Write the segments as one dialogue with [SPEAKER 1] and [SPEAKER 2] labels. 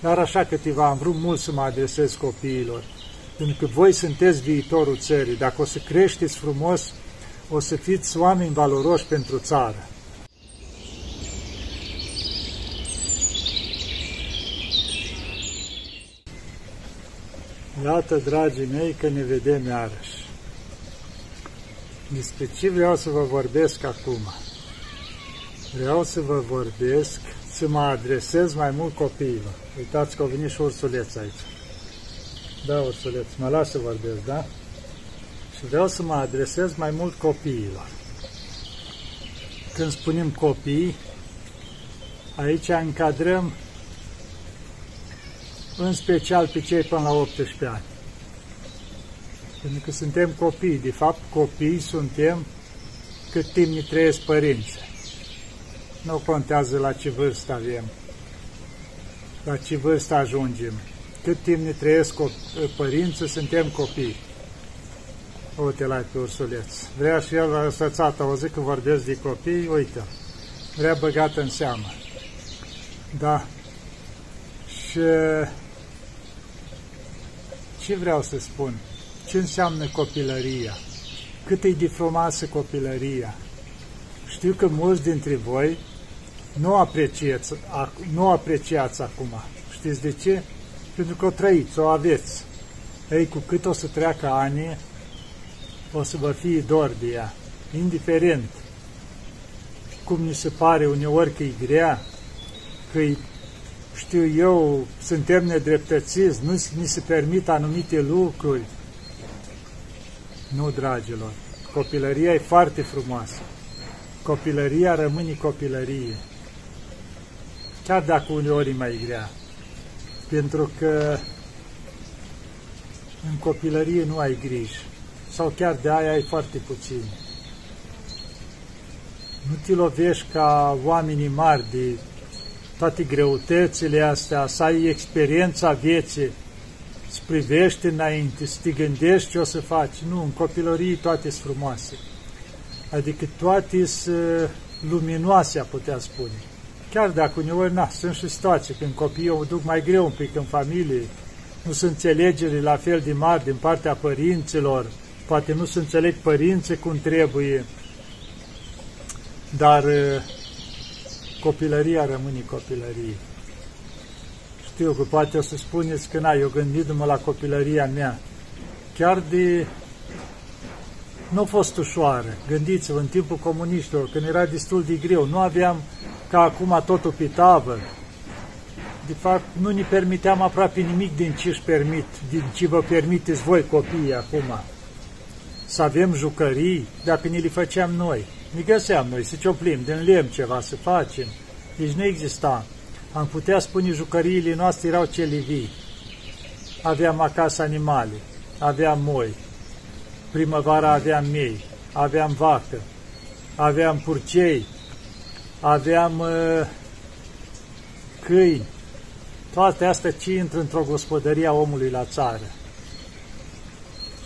[SPEAKER 1] Dar așa câteva am vrut mult să mă adresez copiilor, pentru că voi sunteți viitorul țării. Dacă o să creșteți frumos, o să fiți oameni valoroși pentru țară. Iată, dragii mei, că ne vedem iarăși. Despre ce vreau să vă vorbesc acum? Vreau să vă vorbesc, să mă adresez mai mult copiilor. Uitați că au venit și ursuleț aici. Da, ursuleț, mă las să vorbesc, da? Și vreau să mă adresez mai mult copiilor. Când spunem copii, aici încadrăm în special pe cei până la 18 ani. Pentru că suntem copii, de fapt copii suntem cât timp ne trăiesc părinții. Nu contează la ce vârstă avem, la ce vârstă ajungem. Cât timp ne trăiesc părinții, suntem copii. Uite la pe ursuleț. Vrea și el la sățat, auzi că vorbesc de copii, uite, vrea băgat în seamă. Da. Și ce vreau să spun? Ce înseamnă copilăria? Cât e de frumoasă copilăria? Știu că mulți dintre voi nu apreciați, nu apreciați acum. Știți de ce? Pentru că o trăiți, o aveți. Ei, cu cât o să treacă ani, o să vă fie dor de ea. Indiferent cum ni se pare uneori că e grea, că e știu eu, suntem nedreptățiți, nu ni se permit anumite lucruri. Nu, dragilor, copilăria e foarte frumoasă. Copilăria rămâne copilărie. Chiar dacă uneori e mai grea. Pentru că în copilărie nu ai griji. Sau chiar de aia ai foarte puțin. Nu te lovești ca oamenii mari de toate greutățile astea, să ai experiența vieții, să privești înainte, să te gândești ce o să faci. Nu, în copilărie toate sunt frumoase. Adică toate sunt luminoase, a putea spune. Chiar dacă uneori, na, sunt și situații când copiii o duc mai greu un pic în familie, nu sunt înțelegeri la fel de mari din partea părinților, poate nu se înțeleg părinții cum trebuie, dar copilăria rămâne copilărie. Știu că poate o să spuneți că, na, eu gândindu-mă la copilăria mea, chiar de... Nu a fost ușoară. Gândiți-vă, în timpul comuniștilor, când era destul de greu, nu aveam ca acum totul pe tavă. De fapt, nu ne permiteam aproape nimic din ce își permit, din ce vă permiteți voi copiii acum. Să avem jucării, dacă ne le făceam noi. Ne găseam noi să cioplim din lemn ceva, să facem. Deci nu exista. Am putea spune jucăriile noastre erau cele vii. Aveam acasă animale, aveam moi, primăvara aveam miei, aveam vacă, aveam purcei, aveam uh, câini. Toate astea ce intră într-o gospodărie a omului la țară.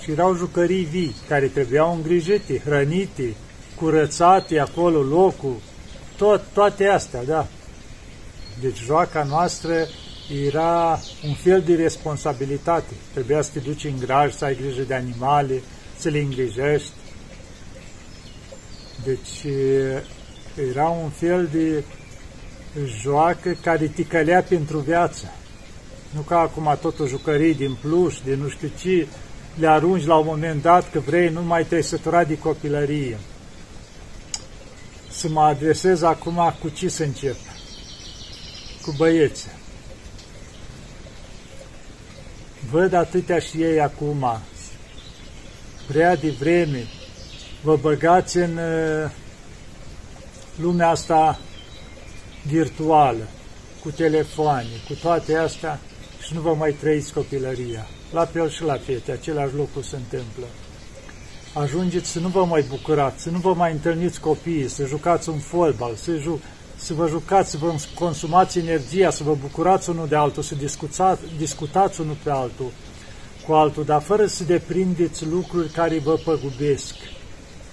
[SPEAKER 1] Și erau jucării vii, care trebuiau îngrijite, hrănite, curățate acolo locul, tot, toate astea, da. Deci joaca noastră era un fel de responsabilitate. Trebuia să te duci în graj, să ai grijă de animale, să le îngrijești. Deci era un fel de joacă care te călea pentru viață. Nu ca acum tot o jucărie din pluș, de nu știu ce, le arunci la un moment dat că vrei, nu mai te-ai săturat de copilărie să mă adresez acum cu ce să încep? Cu băieți. Văd atâtea și ei acum, prea de vreme, vă băgați în uh, lumea asta virtuală, cu telefoane, cu toate astea și nu vă mai trăiți copilăria. La fel și la fete, același lucru se întâmplă. Ajungeți să nu vă mai bucurați, să nu vă mai întâlniți copiii, să jucați un fotbal, să, ju- să vă jucați, să vă consumați energia, să vă bucurați unul de altul, să discutați, discutați unul pe altul cu altul, dar fără să deprindeți lucruri care vă păgubesc.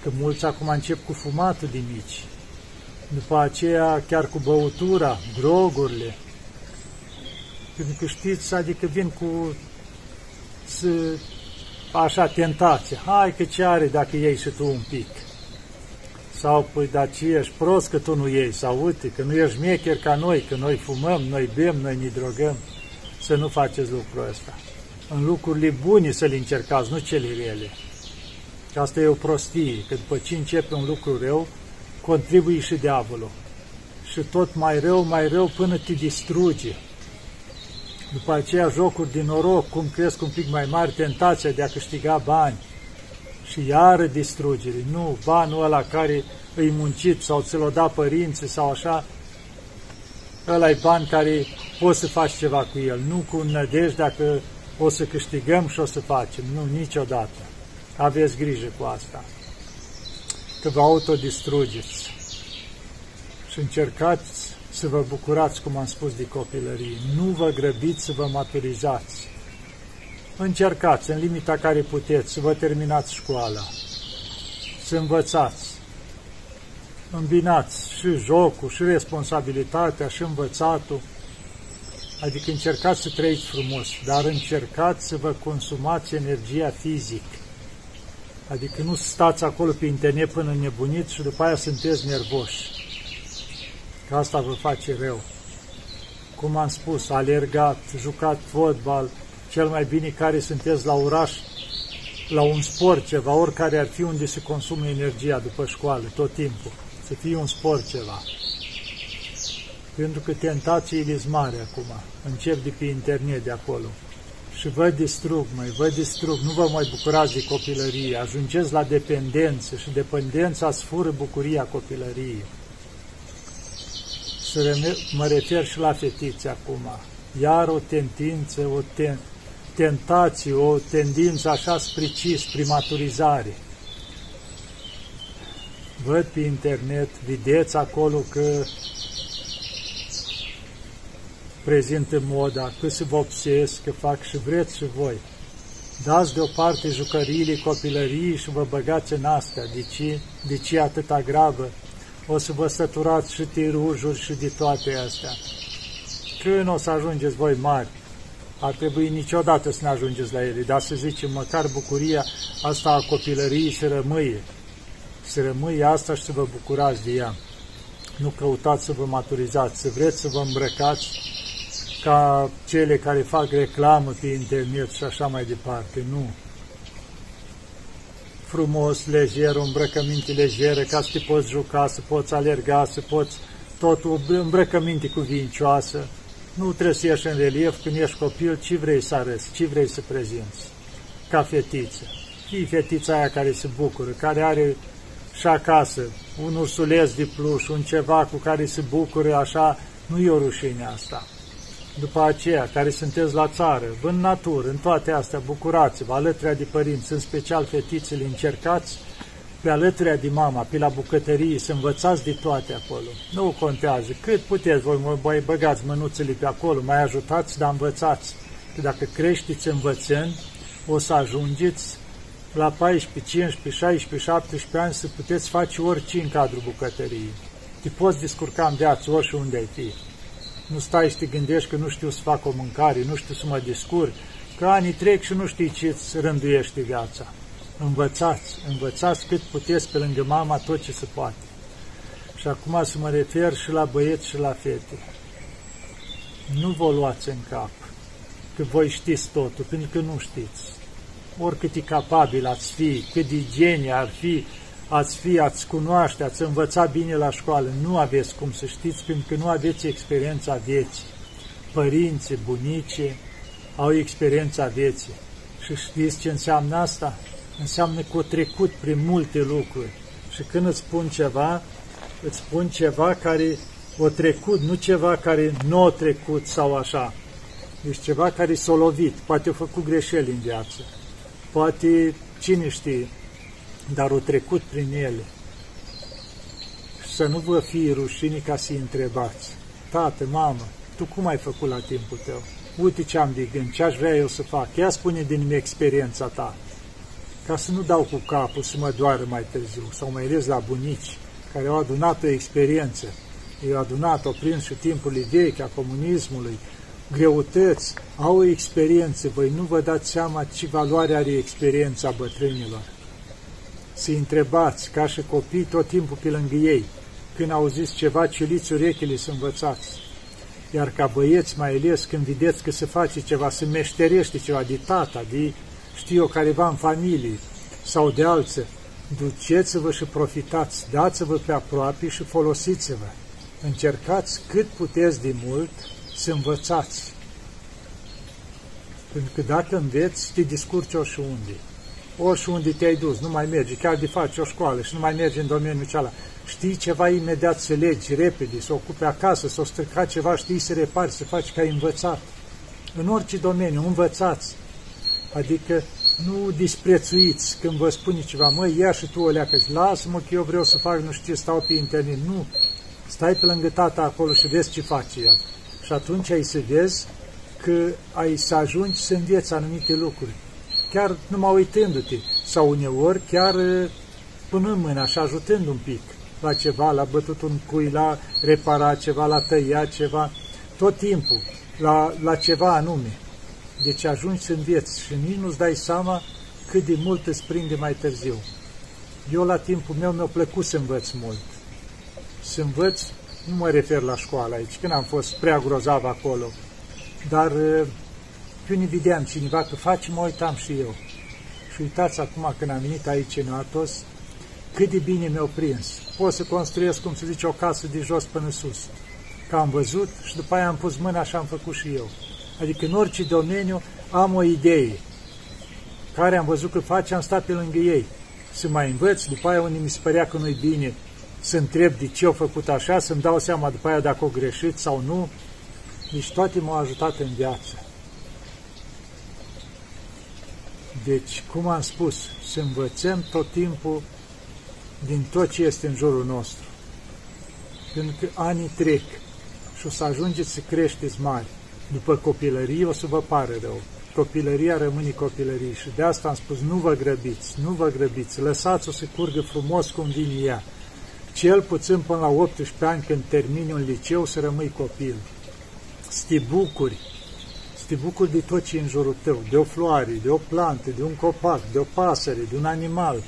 [SPEAKER 1] Că mulți acum încep cu fumatul de mici, după aceea chiar cu băutura, drogurile. Pentru că știți, adică vin cu să, așa tentație. Hai că ce are dacă iei și tu un pic. Sau, păi, dar ce ești prost că tu nu iei? Sau, uite, că nu ești mecher ca noi, că noi fumăm, noi bem, noi ne drogăm. Să nu faceți lucrul ăsta. În lucrurile bune să le încercați, nu cele rele. Că asta e o prostie, că după ce începe un lucru rău, contribuie și diavolul. Și tot mai rău, mai rău până te distruge. După aceea jocuri din noroc, cum cresc un pic mai mari, tentația de a câștiga bani. Și iară distrugere. Nu, banul ăla care îi muncit sau ți-l-o da părinții sau așa, ăla e bani care poți să faci ceva cu el, nu cu nădejde dacă o să câștigăm și o să facem. Nu, niciodată. Aveți grijă cu asta. Că vă autodistrugeți. Și încercați să vă bucurați, cum am spus, de copilărie. Nu vă grăbiți să vă maturizați. Încercați, în limita care puteți, să vă terminați școala, să învățați. Îmbinați și jocul, și responsabilitatea, și învățatul. Adică încercați să trăiți frumos, dar încercați să vă consumați energia fizic. Adică nu stați acolo pe internet până nebuniți și după aia sunteți nervoși că asta vă face rău. Cum am spus, alergat, jucat fotbal, cel mai bine care sunteți la oraș, la un sport ceva, oricare ar fi unde se consumă energia după școală, tot timpul. Să fie un sport ceva. Pentru că tentațiile sunt mari acum. Încep de pe internet de acolo. Și vă distrug, mai vă distrug. Nu vă mai bucurați de copilărie. Ajungeți la dependență și dependența sfură bucuria copilăriei să mă refer și la fetițe acum, iar o tendință, o ten, tentație, o tendință așa spre ce, spre maturizare. Văd pe internet, vedeți acolo că prezintă moda, că se vopsesc, că fac și vreți și voi. Dați deoparte jucăriile copilăriei și vă băgați în astea. De ce? De ce atâta gravă? o să vă săturați și tirujuri și de toate astea. Când o să ajungeți voi mari, ar trebui niciodată să ne ajungeți la ele, dar să zicem, măcar bucuria asta a copilăriei să rămâie. Să rămâie asta și să vă bucurați de ea. Nu căutați să vă maturizați, să vreți să vă îmbrăcați ca cele care fac reclamă pe internet și așa mai departe. Nu frumos, lejer, o îmbrăcăminte lejeră, ca să te poți juca, să poți alerga, să poți tot o îmbrăcăminte cuvincioasă. Nu trebuie să ieși în relief când ești copil, ce vrei să arăți, ce vrei să prezinți. Ca fetiță. Fii fetița aia care se bucură, care are și acasă un ursuleț de pluș, un ceva cu care se bucură așa, nu e o rușine asta după aceea, care sunteți la țară, în natură, în toate astea, bucurați-vă, alături de părinți, în special fetițele, încercați pe alături de mama, pe la bucătărie, să învățați de toate acolo. Nu contează. Cât puteți, voi mai băgați mânuțele pe acolo, mai ajutați, dar învățați. Că dacă creșteți învățând, o să ajungeți la 14, 15, 16, 17 ani să puteți face orice în cadrul bucătăriei. Te poți descurca în viață oriunde unde ai fi. Nu stai și te gândești că nu știu să fac o mâncare, nu știu să mă descurc, că anii trec și nu știi ce îți rânduiește viața. Învățați, învățați cât puteți pe lângă mama tot ce se poate. Și acum să mă refer și la băieți și la fete. Nu vă luați în cap că voi știți totul, pentru că nu știți. Oricât e capabil ați fi, cât de genie ar fi ați fi, ați cunoaște, ați învăța bine la școală. Nu aveți cum să știți, pentru că nu aveți experiența vieții. Părinții, bunicii au experiența vieții. Și știți ce înseamnă asta? Înseamnă că o trecut prin multe lucruri. Și când îți spun ceva, îți spun ceva care o trecut, nu ceva care nu o trecut sau așa. Deci ceva care s-a lovit, poate a făcut greșeli în viață. Poate, cine știe, dar o trecut prin ele. Să nu vă fie rușine ca să-i întrebați. Tată, mamă, tu cum ai făcut la timpul tău? Uite ce am de gând, ce aș vrea eu să fac. Ia spune din experiența ta. Ca să nu dau cu capul să mă doară mai târziu. Sau mai ales la bunici, care au adunat o experiență. Ei au adunat, o prins și timpurile vechi a comunismului, greutăți, au o experiență, voi nu vă dați seama ce valoare are experiența bătrânilor. Să întrebați, ca și copii, tot timpul pe lângă ei, când au zis ceva, celiți urechile să învățați. Iar ca băieți, mai ales când vedeți că se face ceva, se meșterește ceva de tata, de știu eu, careva în familie sau de alții, duceți-vă și profitați, dați-vă pe aproape și folosiți-vă. Încercați cât puteți de mult să învățați. Pentru că dacă înveți, te discurci oriunde. Oriunde te-ai dus, nu mai mergi, chiar de faci o școală și nu mai mergi în domeniul cealaltă. Știi ceva imediat să legi repede, să ocupe acasă, să o strica ceva, știi să repari, să faci ca ai învățat. În orice domeniu, învățați. Adică nu disprețuiți când vă spune ceva, măi, ia și tu o leacă, lasă-mă că eu vreau să fac nu știu ce, stau pe internet. Nu, stai pe lângă tata acolo și vezi ce face el. Și atunci ai să vezi că ai să ajungi să înveți anumite lucruri. Chiar numai uitându-te, sau uneori chiar punând mâna și ajutând un pic la ceva, la bătut un cui, la reparat ceva, la tăiat ceva, tot timpul, la, la ceva anume. Deci ajungi să înveți și nici nu-ți dai seama cât de mult îți prinde mai târziu. Eu la timpul meu mi-a plăcut să învăț mult. Să învăț, nu mă refer la școală aici, când am fost prea grozav acolo, dar când vedeam cineva că face, mă uitam și eu. Și uitați acum când am venit aici în Atos, cât de bine mi-au prins. Pot să construiesc, cum se zice, o casă de jos până sus. Că am văzut și după aia am pus mâna și am făcut și eu. Adică în orice domeniu am o idee care am văzut că face, am stat pe lângă ei. Să mai învăț, după aia unde mi se părea că nu-i bine, să întreb de ce au făcut așa, să-mi dau seama după aia dacă au greșit sau nu. Deci toate m-au ajutat în viață. Deci, cum am spus, să învățăm tot timpul din tot ce este în jurul nostru. Pentru că anii trec și o să ajungeți să creșteți mari. După copilărie o să vă pare rău. Copilăria rămâne copilărie și de asta am spus, nu vă grăbiți, nu vă grăbiți, lăsați-o să curgă frumos cum vine ea. Cel puțin până la 18 ani, când termini un liceu, să rămâi copil. Să te bucuri, să te bucuri de tot ce e în jurul tău, de o floare, de o plantă, de un copac, de o pasăre, de un animal,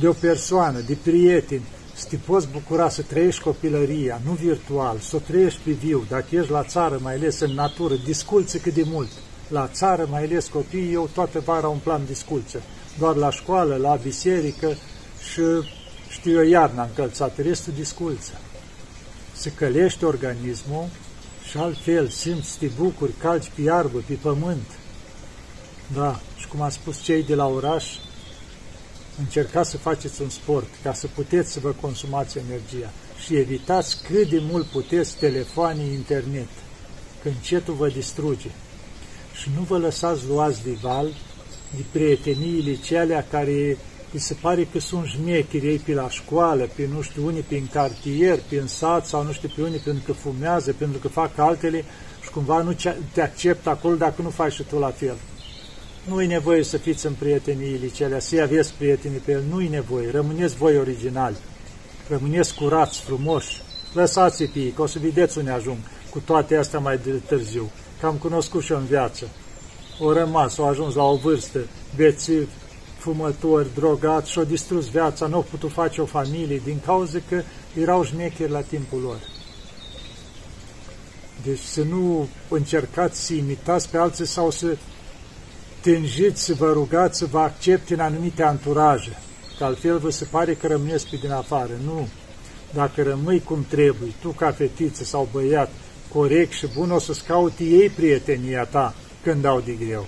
[SPEAKER 1] de o persoană, de prieteni, să te poți bucura să trăiești copilăria, nu virtual, să o trăiești pe viu. Dacă ești la țară, mai ales în natură, disculță cât de mult. La țară, mai ales copiii, eu toată vara un plan disculță. Doar la școală, la biserică și știu eu iarna încălțat, restul disculță. Să călești organismul și altfel simți, să te bucuri, calci pe iarbă, pe pământ. Da, și cum a spus cei de la oraș, încercați să faceți un sport ca să puteți să vă consumați energia și evitați cât de mult puteți telefoane, internet, că încetul vă distruge. Și nu vă lăsați luați de val de prieteniile cele care îi se pare că sunt șmecheri ei pe la școală, pe nu știu unii prin cartier, prin sat sau nu știu pe unii pentru că fumează, pentru că fac altele și cumva nu te acceptă acolo dacă nu faci și tu la fel. Nu e nevoie să fiți în prieteniile cele, să aveți prietenii pe el, nu e nevoie, rămâneți voi originali, rămâneți curați, frumoși, lăsați-i pe ei, că o să vedeți unde ajung. Cu toate astea mai de târziu, că am cunoscut și în viață. O rămas, au ajuns la o vârstă, bețivi, fumători, drogați și au distrus viața, nu au putut face o familie din cauza că erau șmecheri la timpul lor. Deci să nu încercați să imitați pe alții sau să tânjiți să vă rugați să vă accepte în anumite anturaje, că altfel vă se pare că rămâneți pe din afară. Nu. Dacă rămâi cum trebuie, tu ca fetiță sau băiat, corect și bun, o să-ți caute ei prietenia ta când dau de greu.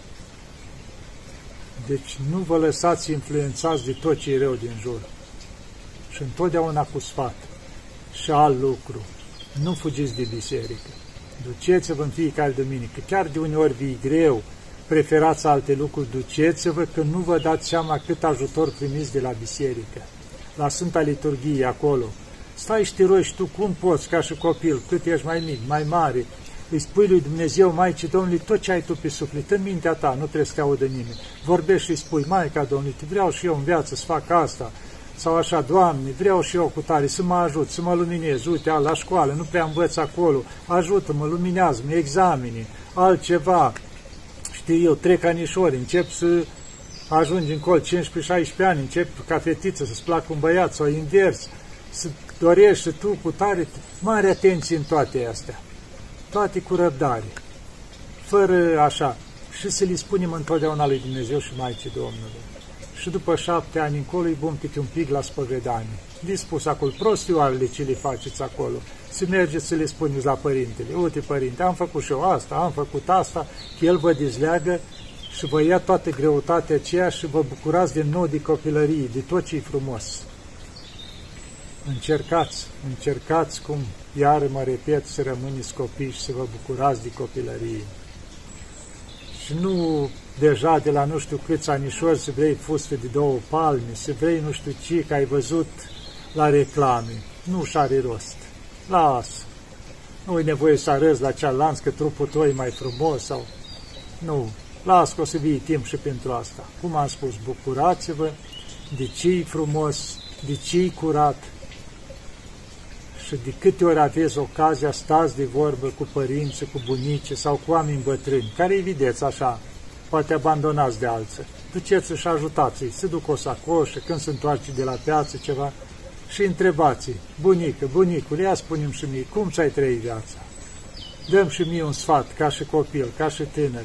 [SPEAKER 1] Deci nu vă lăsați influențați de tot ce e rău din jur. Și întotdeauna cu sfat. Și alt lucru. Nu fugiți de biserică. Duceți-vă în fiecare duminică. Chiar de uneori vii greu, preferați alte lucruri, duceți-vă că nu vă dați seama cât ajutor primiți de la biserică. La Sfânta Liturghie, acolo. Stai și te rogi tu cum poți, ca și copil, cât ești mai mic, mai mare, îi spui lui Dumnezeu, Maicii Domnului, tot ce ai tu pe suflet, în mintea ta, nu trebuie să te audă nimeni. Vorbești și îi spui, Maica Domnului, vreau și eu în viață să fac asta, sau așa, Doamne, vreau și eu cu tare să mă ajut, să mă luminez, uite, la școală, nu prea învăț acolo, ajută-mă, luminează-mă, examene, altceva, știu eu, trec anișori, încep să ajungi în col 15-16 ani, încep ca fetiță să-ți placă un băiat sau invers, să dorești tu cu tare, mare atenție în toate astea, toate cu răbdare, fără așa, și să le spunem întotdeauna lui Dumnezeu și Maicii Domnului. Și după șapte ani încolo îi bun câte un pic la spăvedanie. Le spus acolo, prostioarele ce le faceți acolo, să mergeți să le spuneți la părintele. Uite, părinte, am făcut și eu asta, am făcut asta, că el vă dezleagă și vă ia toată greutatea aceea și vă bucurați din nou de copilărie, de tot ce e frumos. Încercați, încercați cum, iar mă repet, să rămâneți copii și să vă bucurați de copilărie. Și nu deja de la nu știu câți anișori să vrei fuste de două palme, să vrei nu știu ce, că ai văzut la reclame. Nu și are rost. Lasă. Nu e nevoie să arăți la cealaltă că trupul tău e mai frumos sau... Nu. Las că o să vii timp și pentru asta. Cum am spus, bucurați-vă de ce frumos, de ce curat și de câte ori aveți ocazia, stați de vorbă cu părinții, cu bunici sau cu oameni bătrâni, care îi vedeți așa, poate abandonați de alții. Duceți și ajutați-i, se duc o sacoșă, când se întoarce de la piață ceva, și întrebați bunică, bunicule, ia spunem și mie, cum ți-ai trăit viața? Dăm și mie un sfat, ca și copil, ca și tânăr,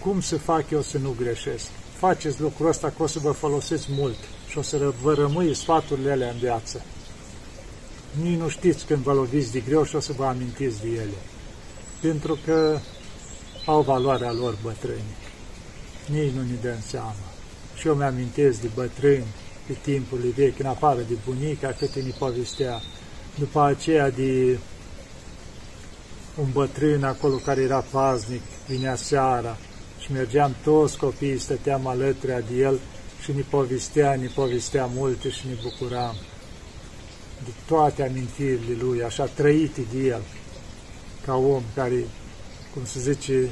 [SPEAKER 1] cum să fac eu să nu greșesc? Faceți lucrul ăsta că o să vă folosiți mult și o să vă rămâi sfaturile alea în viață. Nici nu știți când vă loviți de greu și o să vă amintiți de ele. Pentru că au valoarea lor bătrâni. Nici nu ne dăm seama. Și eu mi-amintesc de bătrâni pe timpul vechi, în afară de bunica, câte ne povestea. După aceea de un bătrân acolo care era paznic, vinea seara și mergeam toți copiii, stăteam alături de el și ne povestea, ne povestea multe și ne bucuram de toate amintirile lui, așa trăite de el, ca om care, cum se zice,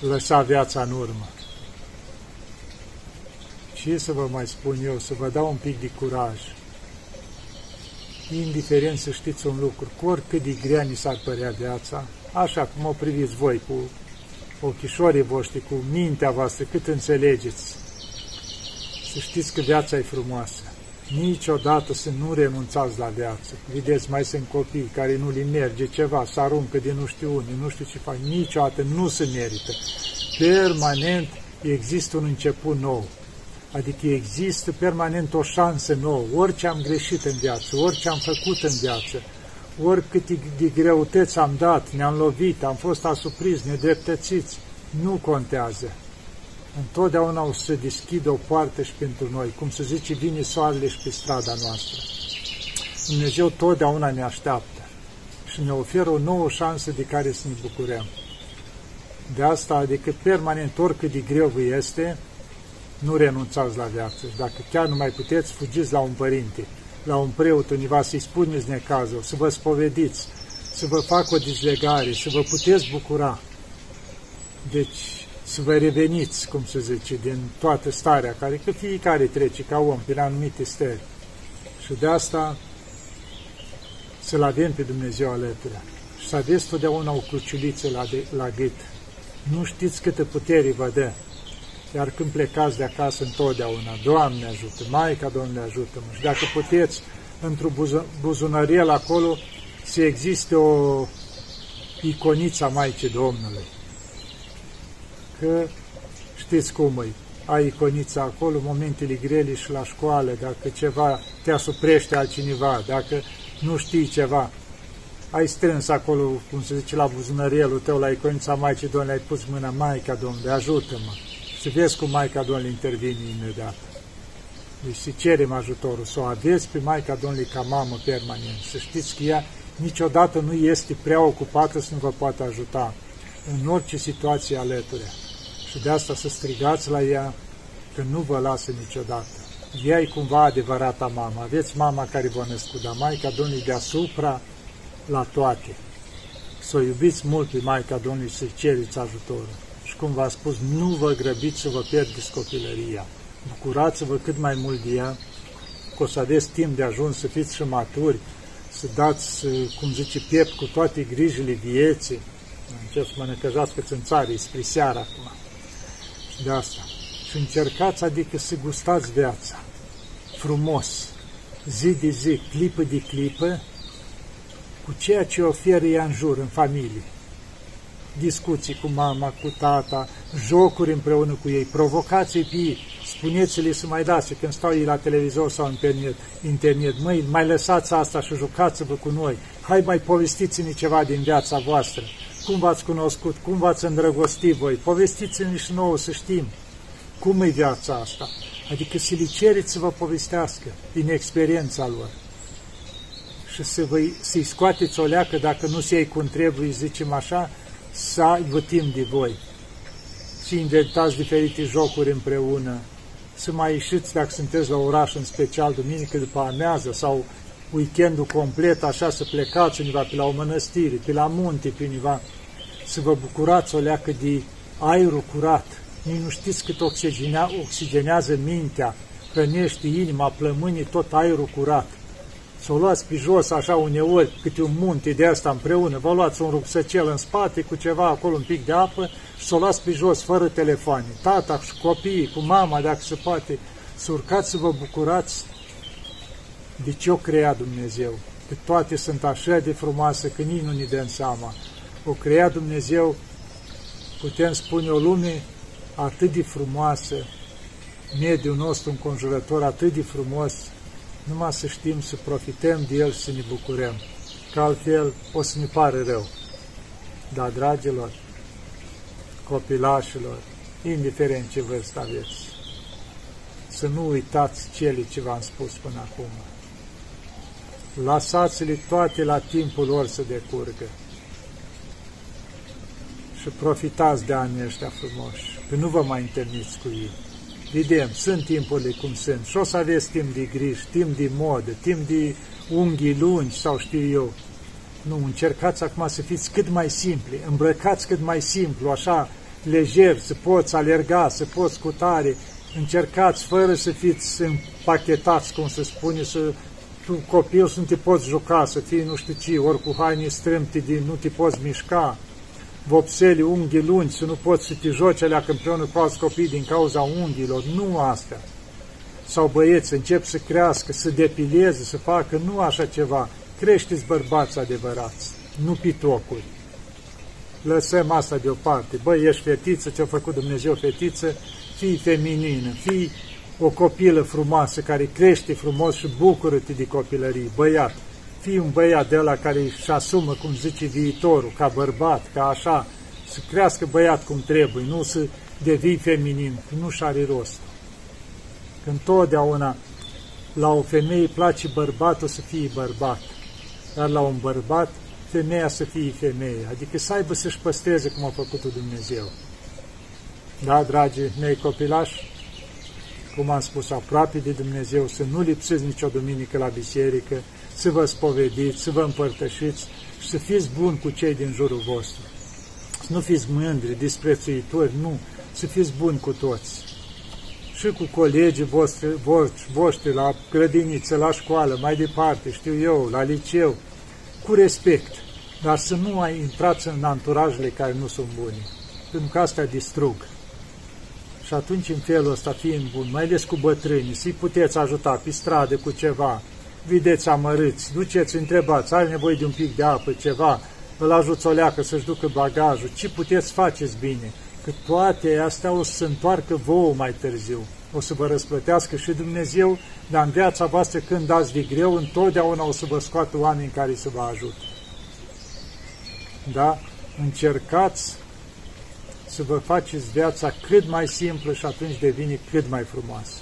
[SPEAKER 1] lăsa viața în urmă. Ce să vă mai spun eu, să vă dau un pic de curaj. Indiferent să știți un lucru, cu oricât de grea ni s-ar părea viața, așa cum o priviți voi, cu ochișorii voștri, cu mintea voastră, cât înțelegeți, să știți că viața e frumoasă. Niciodată să nu renunțați la viață. Vedeți, mai sunt copii care nu li merge ceva, să aruncă de nu știu unde, nu știu ce fac. Niciodată nu se merită. Permanent există un început nou. Adică există permanent o șansă nouă. Orice am greșit în viață, orice am făcut în viață, oricât de greutăți am dat, ne-am lovit, am fost asupriți, nedreptățiți, nu contează întotdeauna o să deschidă o poartă și pentru noi. Cum se zice, vine soarele și pe strada noastră. Dumnezeu totdeauna ne așteaptă și ne oferă o nouă șansă de care să ne bucurăm. De asta, adică permanent, oricât de greu vă este, nu renunțați la viață. Și dacă chiar nu mai puteți, fugiți la un părinte, la un preot univa, să-i spuneți necazul, să vă spovediți, să vă facă o dizlegare, să vă puteți bucura. Deci, să vă reveniți, cum se zice, din toată starea care, că fiecare trece ca om prin anumite stări. Și de asta să-L avem pe Dumnezeu alături. Și să aveți totdeauna o cruciuliță la, de, la gât. Nu știți câtă putere vă dă. Iar când plecați de acasă întotdeauna, Doamne ajută, Maica Doamne ajută-mă. Și dacă puteți, într-o buzunăriel acolo, să existe o iconiță a Maicii Domnului că știți cum e, ai iconița acolo, momentele grele și la școală, dacă ceva te asuprește altcineva, dacă nu știi ceva, ai strâns acolo, cum se zice, la buzunărielul tău, la iconița Maicii Domnului, ai pus mâna, Maica Domnului, ajută-mă. Și vezi cum Maica Domnului intervine imediat. Deci să cerem ajutorul, să o aveți pe Maica Domnului ca mamă permanent, să știți că ea niciodată nu este prea ocupată să nu vă poată ajuta în orice situație alături și de asta să strigați la ea că nu vă lasă niciodată. Ea e cumva adevărata mamă. Aveți mama care vă născut, dar Maica Domnului deasupra la toate. Să o iubiți mult pe Maica Domnului și să-i cereți ajutorul. Și cum v-a spus, nu vă grăbiți să vă pierdeți copilăria. Bucurați-vă cât mai mult de ea, că o să aveți timp de ajuns să fiți și maturi, să dați, cum zice, piept cu toate grijile vieții, Încep să mă necăjați că în țară, spre seara acum. De asta. Și încercați, adică să gustați viața. Frumos. Zi de zi, clipă de clipă, cu ceea ce oferă ea în jur, în familie. Discuții cu mama, cu tata, jocuri împreună cu ei, provocații pe ei, spuneți-le să mai dați când stau ei la televizor sau în internet, internet, măi, mai lăsați asta și jucați-vă cu noi, hai mai povestiți-ne ceva din viața voastră, cum v-ați cunoscut, cum v-ați îndrăgostit voi, povestiți-ne și nouă să știm cum e viața asta. Adică să le cereți să vă povestească din experiența lor și să vă, să-i scoateți o leacă, dacă nu se iei cum trebuie, zicem așa, să aibă timp de voi. Și inventați diferite jocuri împreună, să mai ieșiți dacă sunteți la oraș, în special duminică după amiază sau weekendul complet, așa să plecați undeva pe la o mănăstire, pe la munte, pe undeva, să vă bucurați o leacă de aerul curat. Nici nu știți cât oxigenea, oxigenează mintea, hrănește inima, plămânii, tot aerul curat. Să o luați pe jos așa uneori, câte un munte de asta împreună, vă luați un rucsăcel în spate cu ceva acolo, un pic de apă și să o luați pe jos fără telefoane. Tata și copiii, cu mama, dacă se poate, să urcați să vă bucurați de ce o crea Dumnezeu. Că toate sunt așa de frumoase că nici nu ne dăm seama. O crea Dumnezeu, putem spune, o lume atât de frumoasă, mediul nostru înconjurător atât de frumos, numai să știm să profităm de el și să ne bucurăm, că altfel o să ne pare rău. Dar, dragilor, copilașilor, indiferent ce vârstă aveți, să nu uitați cele ce v-am spus până acum. Lăsați-le toate la timpul lor să decurgă și profitați de anii ăștia frumoși, că nu vă mai întâlniți cu ei. Vedem, sunt timpurile cum sunt și o să aveți timp de griji, timp de modă, timp de unghii lungi sau știu eu. Nu, încercați acum să fiți cât mai simpli, îmbrăcați cât mai simplu, așa, lejer, să poți alerga, să poți cu tare, încercați fără să fiți împachetați, cum se spune, să tu copil să nu te poți juca, să fii nu știu ce, ori cu haine strâmte, de nu te poți mișca, vopseli, unghii lungi, să nu poți să te joci alea împreună cu alți copii din cauza unghiilor, nu asta. Sau băieți încep să crească, să depileze, să facă, nu așa ceva. Creșteți bărbați adevărați, nu pitocuri. Lăsăm asta deoparte. Băi, ești fetiță, ce-a făcut Dumnezeu fetiță, fii feminină, fii o copilă frumoasă care crește frumos și bucură-te de copilărie, băiat fii un băiat de la care își asumă, cum zice, viitorul, ca bărbat, ca așa, să crească băiat cum trebuie, nu să devii feminin, nu și are rost. Când totdeauna la o femeie place bărbatul să fie bărbat, dar la un bărbat femeia să fie femeie, adică să aibă să-și păstreze cum a făcut Dumnezeu. Da, dragi mei copilași, cum am spus, aproape de Dumnezeu, să nu lipsiți nicio duminică la biserică, să vă spovediți, să vă împărtășiți și să fiți buni cu cei din jurul vostru. Să nu fiți mândri, disprețuitori, nu, să fiți buni cu toți. Și cu colegii voștri, voștri, voștri la grădiniță, la școală, mai departe, știu eu, la liceu, cu respect, dar să nu mai intrați în anturajele care nu sunt buni, pentru că astea distrug. Și atunci, în felul ăsta, fiind bun, mai ales cu bătrânii, să-i puteți ajuta pe stradă cu ceva, vedeți amărâți, duceți, întrebați, are nevoie de un pic de apă, ceva, îl ajuți o leacă să-și ducă bagajul, ce puteți faceți bine, că toate astea o să se întoarcă vouă mai târziu, o să vă răsplătească și Dumnezeu, dar în viața voastră când dați de greu, întotdeauna o să vă scoată oameni care să vă ajute. Da? Încercați să vă faceți viața cât mai simplă și atunci devine cât mai frumoasă.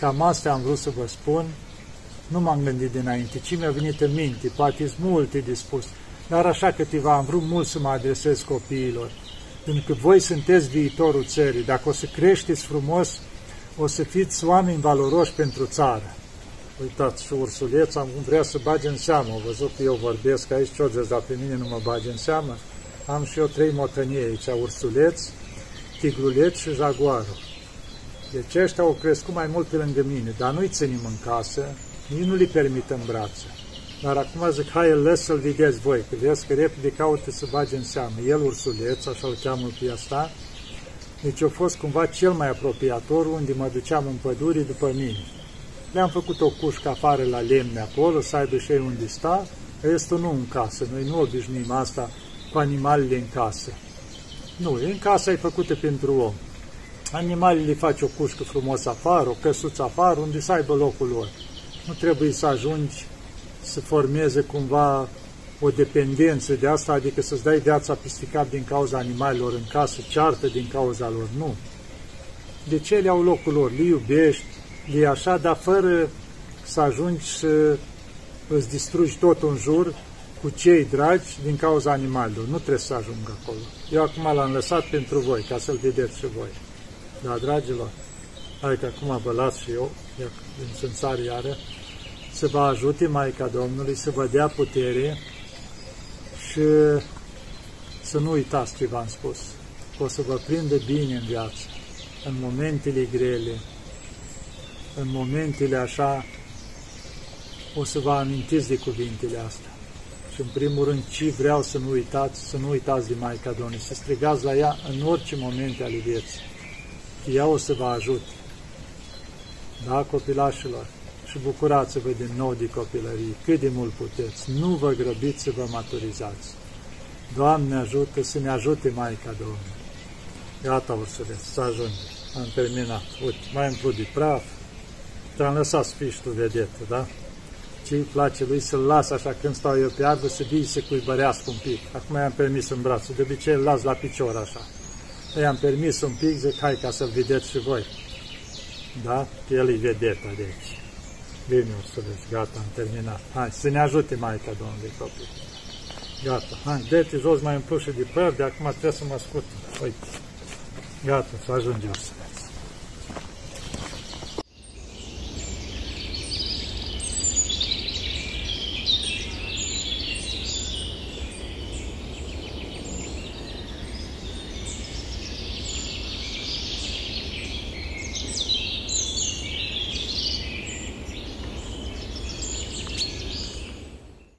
[SPEAKER 1] Cam asta am vrut să vă spun. Nu m-am gândit dinainte, ci mi-a venit în minte, poate sunt multe de spus, dar așa câteva am vrut mult să mă adresez copiilor. Pentru că voi sunteți viitorul țării. Dacă o să creșteți frumos, o să fiți oameni valoroși pentru țară. Uitați, și ursuleț am vrea să bage în seamă. Au văzut că eu vorbesc aici, ce dar pe mine nu mă bage în seamă. Am și eu trei motănie aici, ursuleț, tigruleț și jaguarul. Deci ăștia au crescut mai mult pe lângă mine, dar nu-i ținem în casă, nici nu li permitem brațe. Dar acum zic, hai, lăs să-l vedeți voi, că vezi că repede caută să bage în seamă. El, ursuleț, așa îl cheamă pe asta, deci a fost cumva cel mai apropiator unde mă duceam în pădure după mine. Le-am făcut o cușcă afară la lemne acolo, să aibă și ei unde sta, restul nu în casă. Noi nu obișnuim asta cu animalele în casă. Nu, în casă ai făcută pentru om. Animalele faci o cușcă frumos afară, o căsuță afară, unde să aibă locul lor. Nu trebuie să ajungi să formeze cumva o dependență de asta, adică să-ți dai viața peste cap din cauza animalelor în casă, ceartă din cauza lor, nu. De ce le au locul lor? Le iubești, le așa, dar fără să ajungi să îți distrugi tot în jur cu cei dragi din cauza animalelor. Nu trebuie să ajung acolo. Eu acum l-am lăsat pentru voi, ca să-l vedeți și voi. Da, dragilor, hai că acum vă las și eu, din sânțare iară, să vă ajute Maica Domnului, să vă dea putere și să nu uitați ce v-am spus. O să vă prinde bine în viață, în momentele grele, în momentele așa, o să vă amintiți de cuvintele astea. Și în primul rând, ce vreau să nu uitați, să nu uitați de Maica Domnului, să strigați la ea în orice moment ale vieții. Ea o să vă ajute. Da, copilașilor? Și bucurați-vă din nou de copilărie, cât de mult puteți. Nu vă grăbiți să vă maturizați. Doamne ajută să ne ajute Maica Domnului. Gata, ursuleț, să ajunge. Am terminat. Uite, mai împlut de praf. Te-am lăsat să fii și tu vedetă, da? Ce îi place lui să-l las așa când stau eu pe arbă, să vii să cuibărească un pic. Acum i-am permis în brațul, de obicei îl las la picior așa. I-am permis un pic, zic, hai ca să-l vedeți și voi. Da? El e vedeta, deci. Bine, o să vezi, gata, am terminat. Hai, să ne ajute Maica Domnului copii. Gata, hai, dă-te jos mai în plus și de păr, de acum trebuie să mă scurt. Uite, gata, să ajungem.